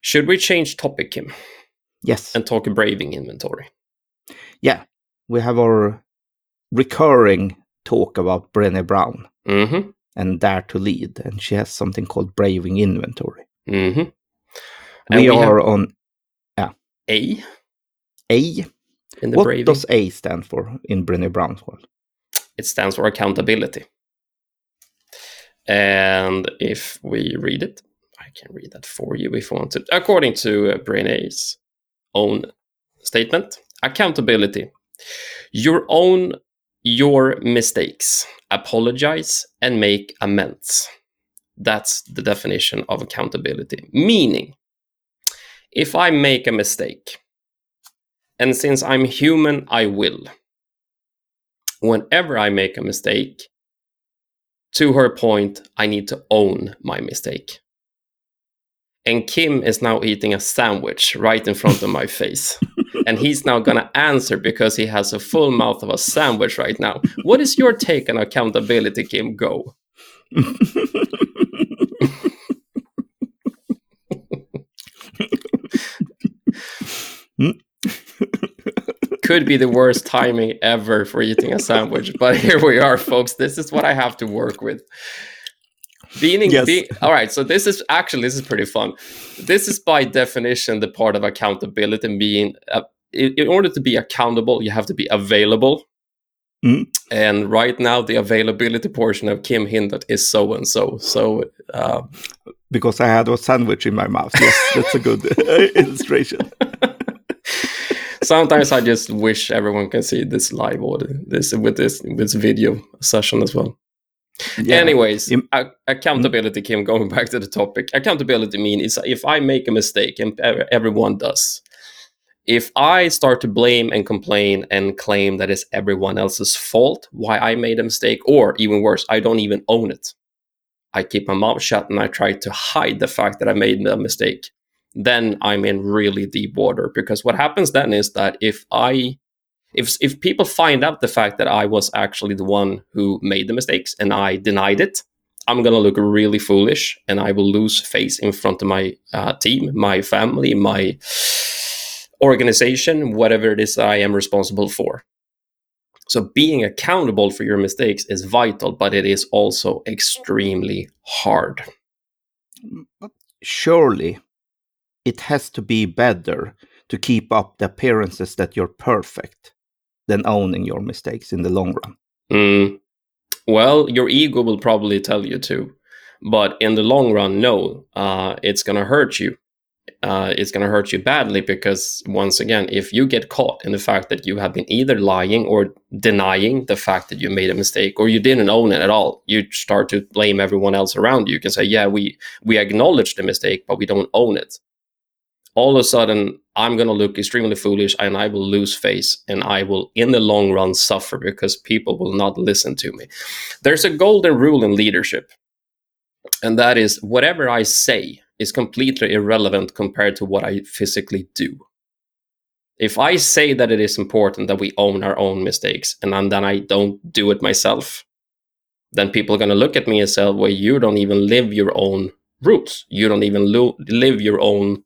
Should we change topic, Kim, Yes. and talk braving inventory? yeah. We have our recurring talk about Brené Brown Mm-hmm. and Dare to Lead, and she has something called Braving Inventory. Mm-hmm. We, are on A A. in the What braving. does A stand for in Brené Brown's world? It stands for accountability. And if we read it, I can read that for you if you want to. According to Brené's own statement, accountability. Your own your mistakes, apologize and make amends. That's the definition of accountability. Meaning, if I make a mistake, and since I'm human, I will whenever I make a mistake, to her point, I need to own my mistake. And Kim is now eating a sandwich right in front of my face. And he's now going to answer because he has a full mouth of a sandwich right now. What is your take on accountability, Kim? Go. Could be the worst timing ever for eating a sandwich, but here we are, folks. This is what I have to work with. Being, Yes. being all right. So this is actually this is pretty fun. This is by definition the part of accountability being. Uh, in, in order to be accountable, you have to be available. Mm. And right now, the availability portion of Kim Hindert is so and so. So uh, because I had a sandwich in my mouth. Yes, that's a good illustration. Sometimes I just wish everyone can see this live or this with this this video session as well. Yeah. Anyways, a- accountability, Kim. Going back to the topic, accountability means if I make a mistake, and everyone does. If I start to blame and complain and claim that it's everyone else's fault why I made a mistake, or even worse, I don't even own it. I keep my mouth shut and I try to hide the fact that I made a mistake. Then I'm in really deep water because what happens then is that if I if if people find out the fact that I was actually the one who made the mistakes and I denied it, I'm gonna look really foolish and I will lose face in front of my uh, team, my family, my organization, whatever it is I am responsible for. So being accountable for your mistakes is vital, but it is also extremely hard. Surely, it has to be better to keep up the appearances that you're perfect than owning your mistakes in the long run. Mm. Well, your ego will probably tell you to, but in the long run, no, uh, it's going to hurt you. Uh, it's going to hurt you badly because, once again, if you get caught in the fact that you have been either lying or denying the fact that you made a mistake or you didn't own it at all, you start to blame everyone else around you. You can say, "Yeah, we we acknowledge the mistake, but we don't own it." All of a sudden, I'm going to look extremely foolish and I will lose face and I will, in the long run, suffer because people will not listen to me. There's a golden rule in leadership, and that is whatever I say is completely irrelevant compared to what I physically do. If I say that it is important that we own our own mistakes and then- I don't do it myself, then people are going to look at me and say, well, you don't even live your own rules. You don't even lo- live your own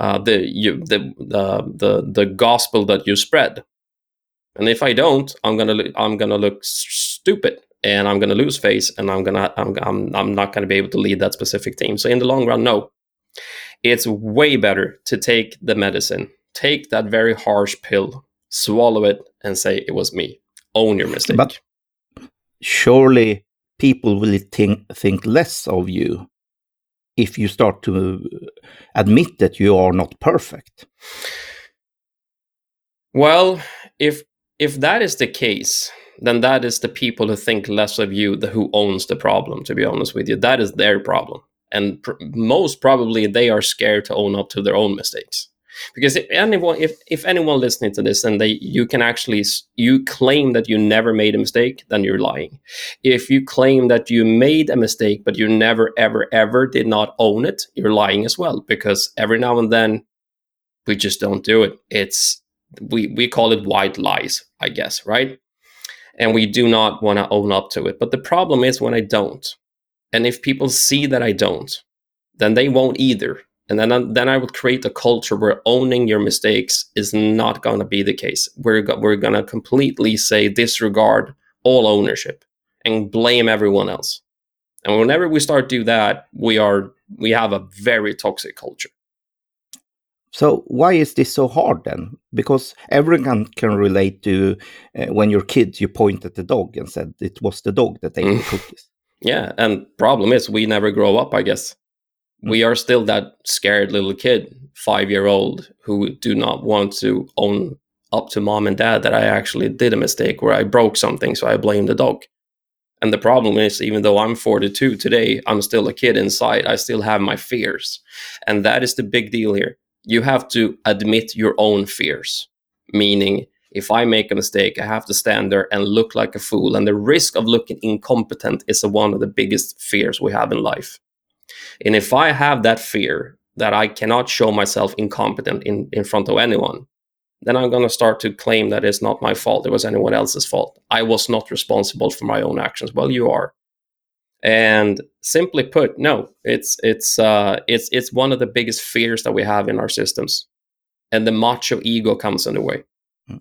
uh, the you the the the gospel that you spread. And if I don't, I'm gonna I'm gonna look stupid and I'm gonna lose face and I'm gonna I'm I'm, I'm not gonna be able to lead that specific team. So in the long run, no. It's way better to take the medicine, take that very harsh pill, swallow it, and say it was me. Own your mistake. But- Surely, people will think, think less of you if you start to admit that you are not perfect. Well, if if that is the case, then that is the people who think less of you, the who owns the problem. To be honest with you, that is their problem, and pr- most probably they are scared to own up to their own mistakes. Because if anyone if, if anyone listening to this and they you can actually you claim that you never made a mistake then you're lying. If you claim that you made a mistake but you never ever ever did not own it you're lying as well. Because every now and then we just don't do it. It's we we call it white lies i guess right? And we do not want to own up to it. But the problem is when i don't. And if people see that i don't then they won't either and then then I would create a culture where owning your mistakes is not going to be the case. We're go- we're going to completely say disregard all ownership and blame everyone else. And whenever we start do that, we are we have a very toxic culture. So why is this so hard then? Because everyone can relate to uh, when you're kids, you point at the dog and said it was the dog that ate the cookies. Yeah, and problem is we never grow up, I guess we are still that scared little kid, five year old, who do not want to own up to mom and dad that I actually did a mistake where I broke something, so I blame the dog. And the problem is, even though I'm 42 today, I'm still a kid inside. I still have my fears. And that is the big deal here. You have to admit your own fears, meaning, if I make a mistake, I have to stand there and look like a fool. And the risk of looking incompetent is one of the biggest fears we have in life. And if I have that fear that I cannot show myself incompetent in, in front of anyone, then I'm going to start to claim that it's not my fault. It was anyone else's fault. I was not responsible for my own actions. Well, you are. And simply put, no, it's it's uh, it's it's one of the biggest fears that we have in our systems, and the macho ego comes in the way. Hmm.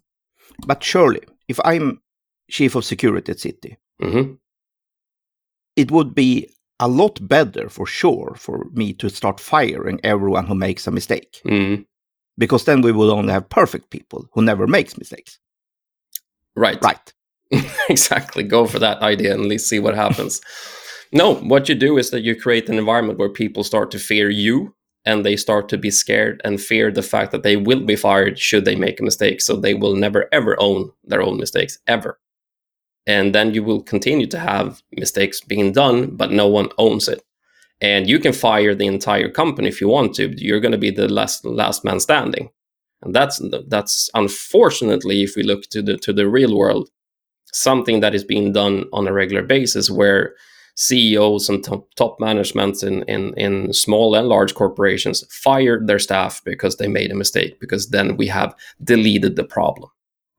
But surely, if I'm chief of security at City, mm-hmm. it would be a lot better for sure for me to start firing everyone who makes a mistake. Mm. Because then we will only have perfect people who never makes mistakes. Right. Right. exactly. Go for that idea and let's see what happens. no, what you do is that you create an environment where people start to fear you and they start to be scared and fear the fact that they will be fired should they make a mistake. So they will never ever own their own mistakes ever and then you will continue to have mistakes being done but no one owns it and you can fire the entire company if you want to you're going to be the last last man standing and that's that's unfortunately if we look to the to the real world something that is being done on a regular basis where CEOs and top, top management in, in, in small and large corporations fired their staff because they made a mistake, because then we have deleted the problem.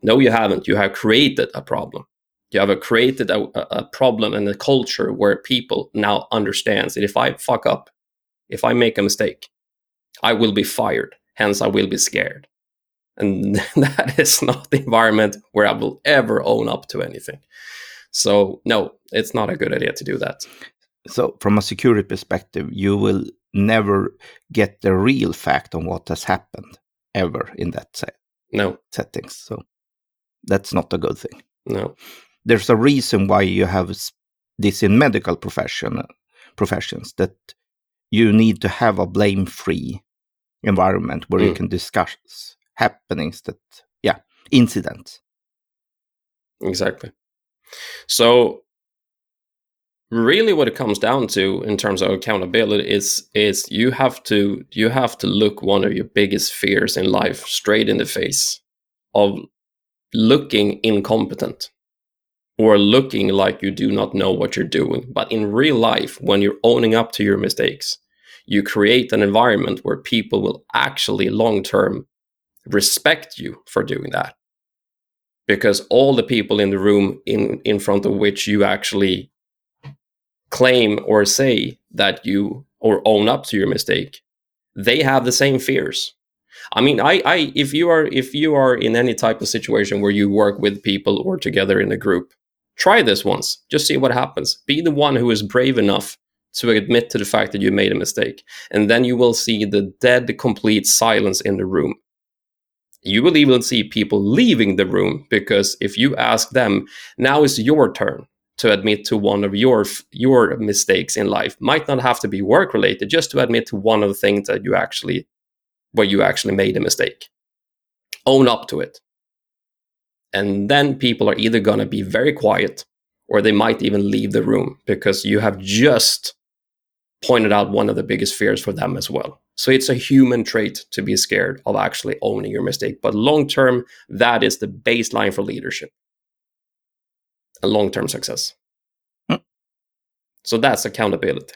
No, you haven't. You have created a problem you have a, created a, a problem and a culture where people now understands that if I fuck up, if I make a mistake, I will be fired. Hence, I will be scared. And that is not the environment where I will ever own up to anything. So, no, it's not a good idea to do that. So, from a security perspective, you will never get the real fact on what has happened ever in that set. No settings. So, that's not a good thing. No there's a reason why you have this in medical profession professions that you need to have a blame free environment where mm. you can discuss happenings that yeah incidents. Exactly. So really what it comes down to in terms of accountability is is you have to you have to look one of your biggest fears in life straight in the face of looking incompetent or looking like you do not know what you're doing. But in real life, when you're owning up to your mistakes, you create an environment where people will actually long term respect you for doing that. Because all the people in the room in, in front of which you actually claim or say that you or own up to your mistake, they have the same fears. I mean, I, I, if you are, if you are in any type of situation where you work with people or together in a group, Try this once, just see what happens. Be the one who is brave enough to admit to the fact that you made a mistake. And then you will see the dead, complete silence in the room. You will even see people leaving the room because if you ask them, now is your turn to admit to one of your your mistakes in life. Might not have to be work related, just to admit to one of the things that you actually where you actually made a mistake. Own up to it. And then people are either going to be very quiet or they might even leave the room because you have just pointed out one of the biggest fears for them as well. So it's a human trait to be scared of actually owning your mistake. But long term, that is the baseline for leadership and long term success. Hmm. So that's accountability.